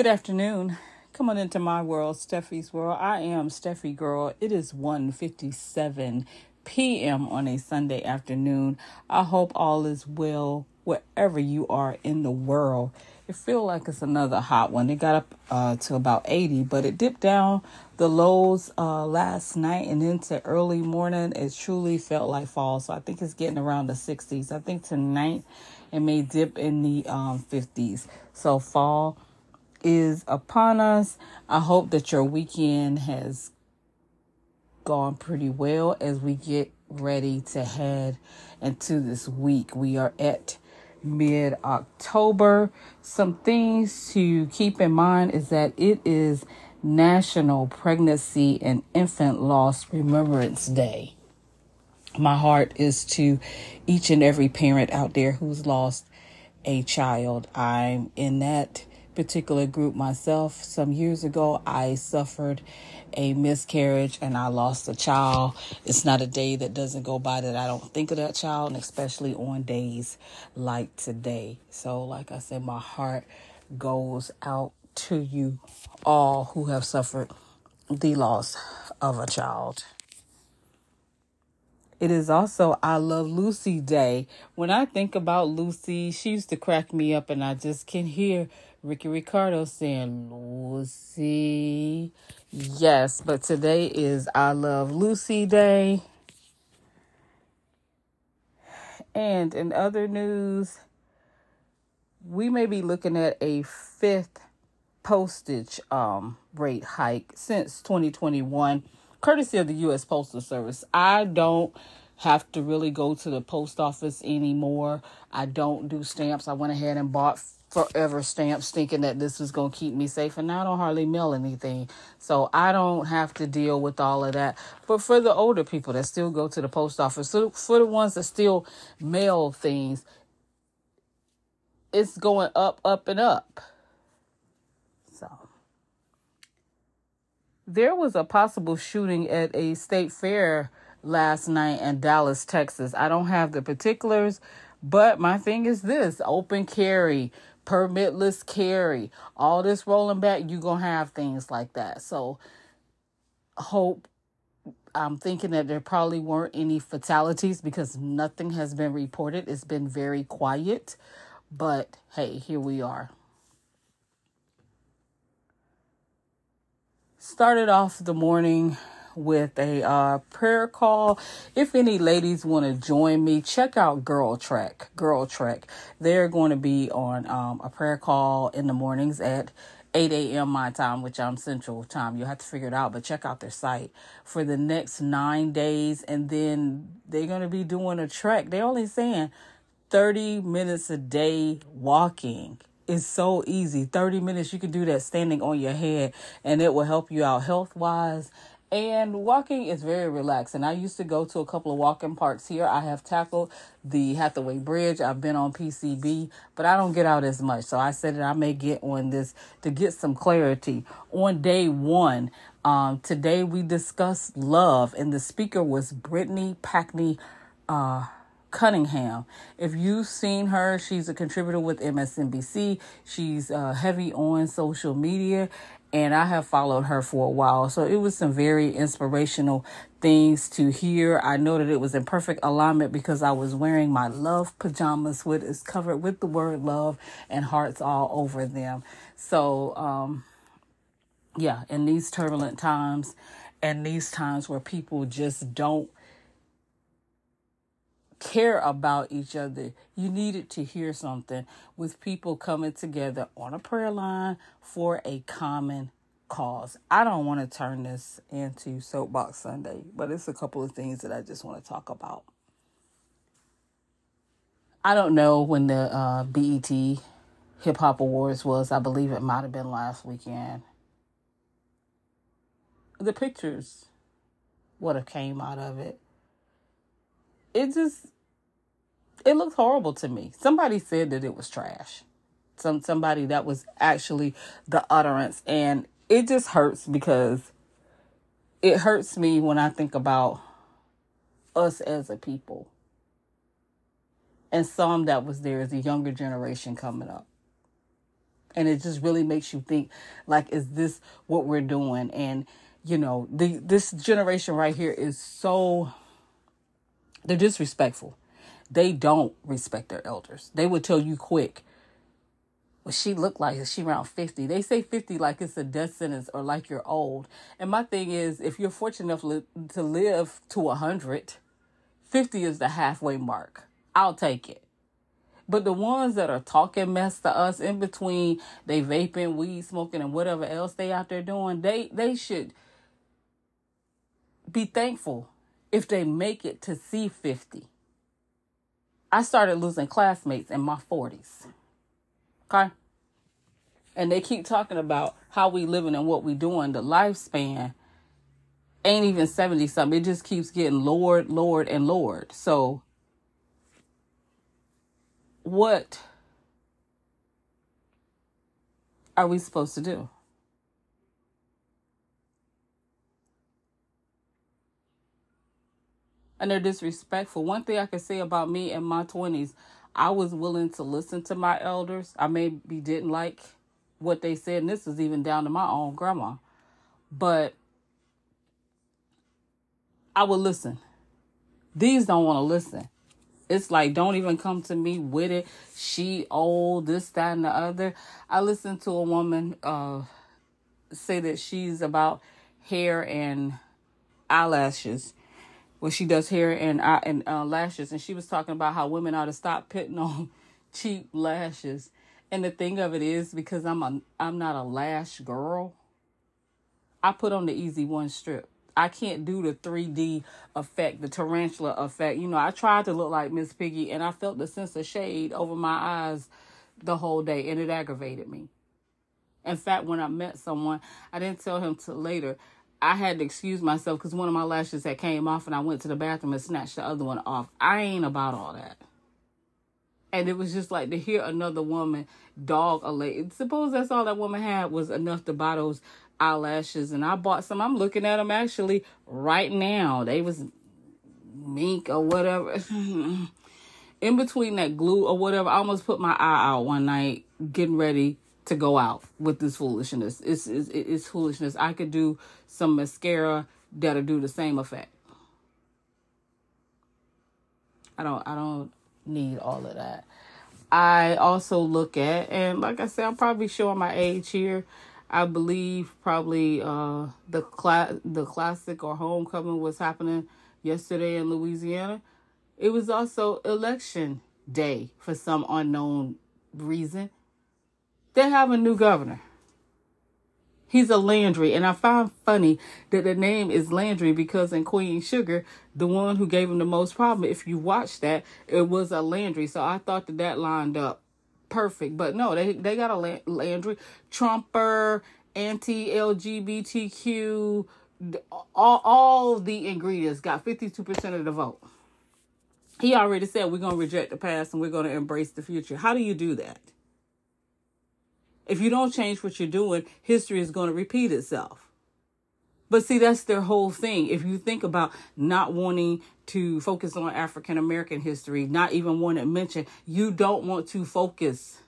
Good afternoon. Come on into my world, Steffi's world. I am Steffi Girl. It is 1:57 p.m. on a Sunday afternoon. I hope all is well wherever you are in the world. It feels like it's another hot one. It got up uh, to about 80, but it dipped down the lows uh, last night and into early morning. It truly felt like fall. So I think it's getting around the 60s. I think tonight it may dip in the um, 50s. So fall is upon us. I hope that your weekend has gone pretty well as we get ready to head into this week. We are at mid October. Some things to keep in mind is that it is National Pregnancy and Infant Loss Remembrance Day. My heart is to each and every parent out there who's lost a child. I'm in that particular group myself. Some years ago, I suffered a miscarriage and I lost a child. It's not a day that doesn't go by that I don't think of that child, and especially on days like today. So, like I said, my heart goes out to you all who have suffered the loss of a child. It is also I Love Lucy Day. When I think about Lucy, she used to crack me up, and I just can hear Ricky Ricardo saying, Lucy. Yes, but today is I Love Lucy Day. And in other news, we may be looking at a fifth postage um, rate hike since 2021, courtesy of the U.S. Postal Service. I don't have to really go to the post office anymore. I don't do stamps. I went ahead and bought forever stamps thinking that this was going to keep me safe and I don't hardly mail anything. So I don't have to deal with all of that. But for the older people that still go to the post office, so for the ones that still mail things, it's going up, up, and up. So there was a possible shooting at a state fair last night in Dallas, Texas. I don't have the particulars, but my thing is this open carry permitless carry, all this rolling back, you're going to have things like that. So, hope I'm thinking that there probably weren't any fatalities because nothing has been reported. It's been very quiet. But hey, here we are. Started off the morning with a uh, prayer call. If any ladies want to join me, check out Girl Trek. Girl Trek. They're going to be on um, a prayer call in the mornings at 8 a.m. my time, which I'm central time. You'll have to figure it out, but check out their site for the next nine days. And then they're going to be doing a trek. They're only saying 30 minutes a day walking. It's so easy. 30 minutes, you can do that standing on your head, and it will help you out health wise and walking is very relaxing. I used to go to a couple of walking parks here. I have tackled the Hathaway Bridge. I've been on PCB, but I don't get out as much. So I said that I may get on this to get some clarity. On day one, um, today we discussed love, and the speaker was Brittany Packnett uh, Cunningham. If you've seen her, she's a contributor with MSNBC. She's uh, heavy on social media, and I have followed her for a while. So it was some very inspirational things to hear. I know that it was in perfect alignment because I was wearing my love pajamas, which is covered with the word love and hearts all over them. So, um, yeah, in these turbulent times and these times where people just don't care about each other. You needed to hear something with people coming together on a prayer line for a common cause. I don't want to turn this into Soapbox Sunday, but it's a couple of things that I just want to talk about. I don't know when the uh, BET Hip Hop Awards was. I believe it might have been last weekend. The pictures would have came out of it it just it looks horrible to me. Somebody said that it was trash. Some somebody that was actually the utterance and it just hurts because it hurts me when I think about us as a people. And some that was there is a younger generation coming up. And it just really makes you think like, is this what we're doing? And, you know, the this generation right here is so they're disrespectful. They don't respect their elders. They would tell you quick what she looked like. Is she around 50. They say 50 like it's a death sentence or like you're old. And my thing is, if you're fortunate enough to live to 100, 50 is the halfway mark. I'll take it. But the ones that are talking mess to us in between, they vaping, weed smoking, and whatever else they out there doing, they they should be thankful if they make it to see 50. I started losing classmates in my 40s. Okay? And they keep talking about how we living and what we doing. The lifespan ain't even 70 something. It just keeps getting lowered, lowered, and lowered. So what are we supposed to do? And they're disrespectful. One thing I can say about me in my 20s, I was willing to listen to my elders. I maybe didn't like what they said, and this is even down to my own grandma. But I would listen. These don't want to listen. It's like, don't even come to me with it. She old, this, that, and the other. I listened to a woman uh, say that she's about hair and eyelashes where she does hair and uh, and uh, lashes, and she was talking about how women ought to stop putting on cheap lashes. And the thing of it is, because I'm a I'm not a lash girl, I put on the easy one strip. I can't do the 3D effect, the tarantula effect. You know, I tried to look like Miss Piggy, and I felt the sense of shade over my eyes the whole day, and it aggravated me. In fact, when I met someone, I didn't tell him till later. I had to excuse myself because one of my lashes had came off and I went to the bathroom and snatched the other one off. I ain't about all that. And it was just like to hear another woman dog a lady. Suppose that's all that woman had was enough to buy those eyelashes. And I bought some. I'm looking at them actually right now. They was mink or whatever. In between that glue or whatever, I almost put my eye out one night getting ready to go out with this foolishness. It's, it's, it's foolishness. I could do some mascara that'll do the same effect. I don't I don't need all of that. I also look at and like I said, I'm probably showing my age here. I believe probably uh the class the classic or homecoming was happening yesterday in Louisiana. It was also election day for some unknown reason. They have a new governor. He's a Landry, and I find funny that the name is Landry because in Queen Sugar, the one who gave him the most problem, if you watch that, it was a Landry. So I thought that that lined up perfect, but no, they they got a Landry, Trumper, anti-LGBTQ, all all the ingredients got fifty two percent of the vote. He already said we're gonna reject the past and we're gonna embrace the future. How do you do that? If you don't change what you're doing, history is going to repeat itself. But see, that's their whole thing. If you think about not wanting to focus on African American history, not even want to mention, you don't want to focus.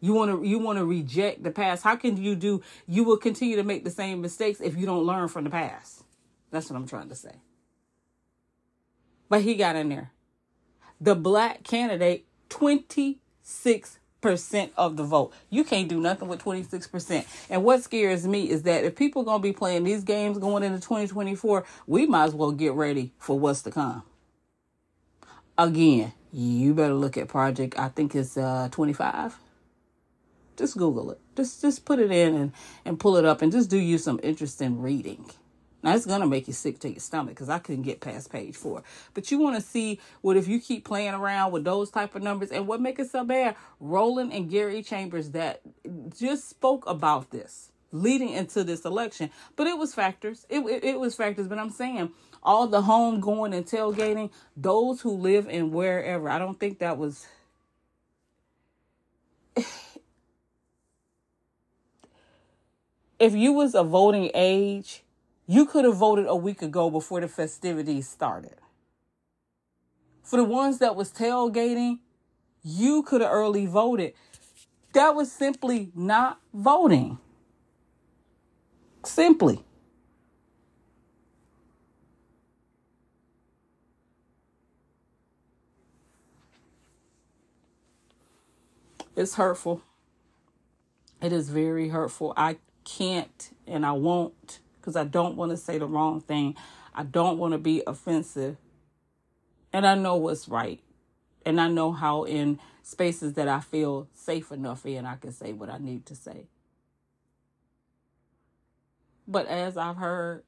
You want to you want to reject the past. How can you do? You will continue to make the same mistakes if you don't learn from the past. That's what I'm trying to say. But he got in there. The black candidate, 26 percent of the vote. You can't do nothing with 26%. And what scares me is that if people going to be playing these games going into 2024, we might as well get ready for what's to come. Again, you better look at project I think it's uh 25. Just Google it. Just just put it in and and pull it up and just do you some interesting reading. Now it's gonna make you sick to your stomach because I couldn't get past page four. But you want to see what if you keep playing around with those type of numbers and what make it so bad? Roland and Gary Chambers that just spoke about this leading into this election, but it was factors. It it, it was factors. But I'm saying all the home going and tailgating, those who live in wherever. I don't think that was. if you was a voting age you could have voted a week ago before the festivities started. For the ones that was tailgating, you could have early voted. That was simply not voting. Simply. It's hurtful. It is very hurtful. I can't and I won't because I don't want to say the wrong thing. I don't want to be offensive. And I know what's right. And I know how in spaces that I feel safe enough in, I can say what I need to say. But as I've heard,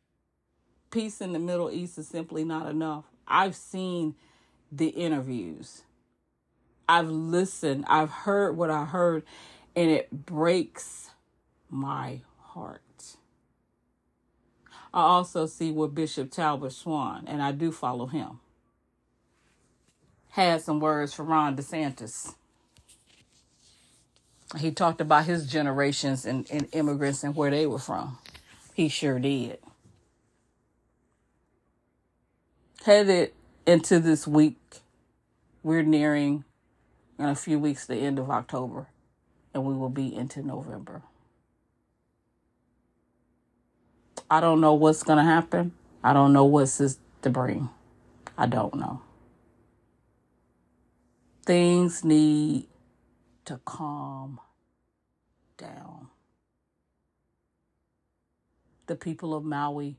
peace in the Middle East is simply not enough. I've seen the interviews. I've listened. I've heard what I heard, and it breaks my heart. I also see where Bishop Talbot Swan, and I do follow him, had some words for Ron DeSantis. He talked about his generations and, and immigrants and where they were from. He sure did. Headed into this week, we're nearing in a few weeks the end of October, and we will be into November. I don't know what's going to happen. I don't know what's this to bring. I don't know. Things need to calm down the people of Maui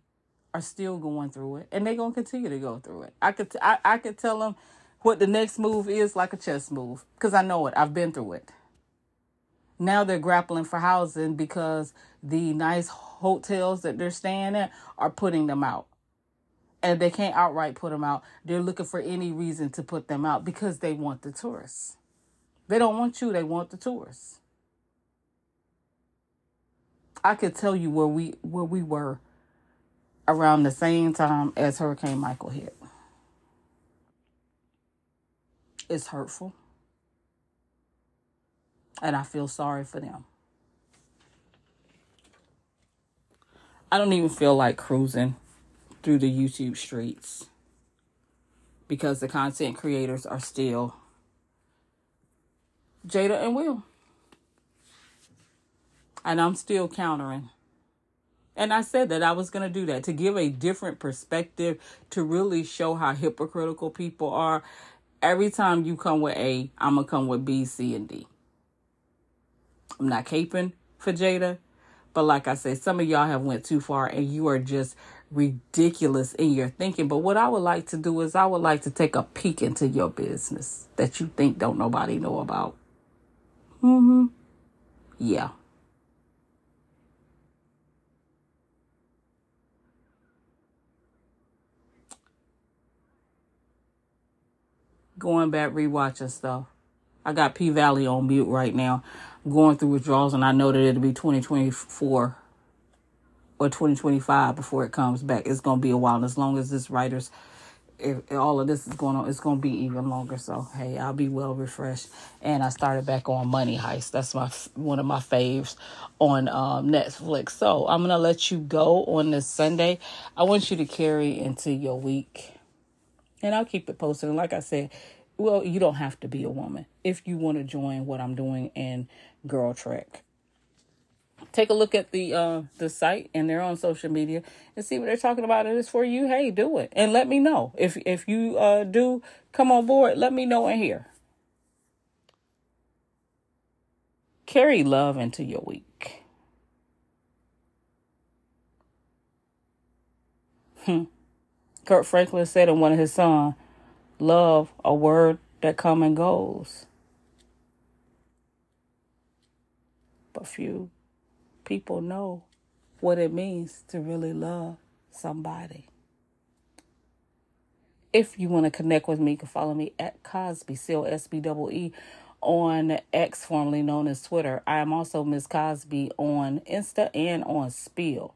are still going through it, and they're gonna continue to go through it. I could t- I, I could tell them what the next move is like a chess move because I know it. I've been through it. Now they're grappling for housing because the nice hotels that they're staying at are putting them out. And they can't outright put them out. They're looking for any reason to put them out because they want the tourists. They don't want you, they want the tourists. I could tell you where we where we were around the same time as Hurricane Michael hit. It's hurtful. And I feel sorry for them. I don't even feel like cruising through the YouTube streets because the content creators are still Jada and Will and I'm still countering. And I said that I was going to do that to give a different perspective to really show how hypocritical people are. Every time you come with A, I'm going to come with B, C, and D. I'm not caping for Jada, but like I said, some of y'all have went too far and you are just ridiculous in your thinking. But what I would like to do is I would like to take a peek into your business that you think don't nobody know about. Mm-hmm. Yeah. going back rewatching stuff. I got P Valley on mute right now. I'm going through withdrawals, and I know that it'll be 2024 or 2025 before it comes back. It's gonna be a while. As long as this writers, if, if all of this is going on, it's gonna be even longer. So hey, I'll be well refreshed. And I started back on Money Heist. That's my one of my faves on um, Netflix. So I'm gonna let you go on this Sunday. I want you to carry into your week and I'll keep it posted. And like I said, well, you don't have to be a woman if you want to join what I'm doing in Girl Trek. Take a look at the uh the site and they're on social media and see what they're talking about. It is for you. Hey, do it and let me know if if you uh do come on board. Let me know in here. Carry love into your week. Hmm. Kirk Franklin said in one of his songs, love, a word that come and goes. But few people know what it means to really love somebody. If you want to connect with me, you can follow me at Cosbee, C-O-S-B-E-E, on X, formerly known as Twitter. I am also Miss Cosbee on Insta and on Spill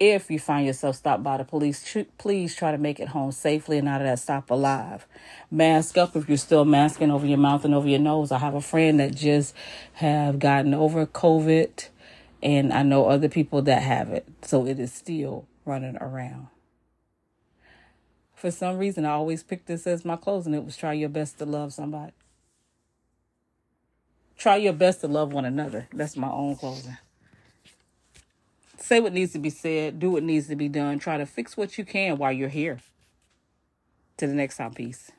if you find yourself stopped by the police, please try to make it home safely and out of that stop alive. Mask up if you're still masking over your mouth and over your nose. I have a friend that just have gotten over COVID, and I know other people that have it, so it is still running around. For some reason, I always pick this as my closing. It was try your best to love somebody. Try your best to love one another. That's my own closing. Say what needs to be said, do what needs to be done. Try to fix what you can while you're here. To the next time, peace.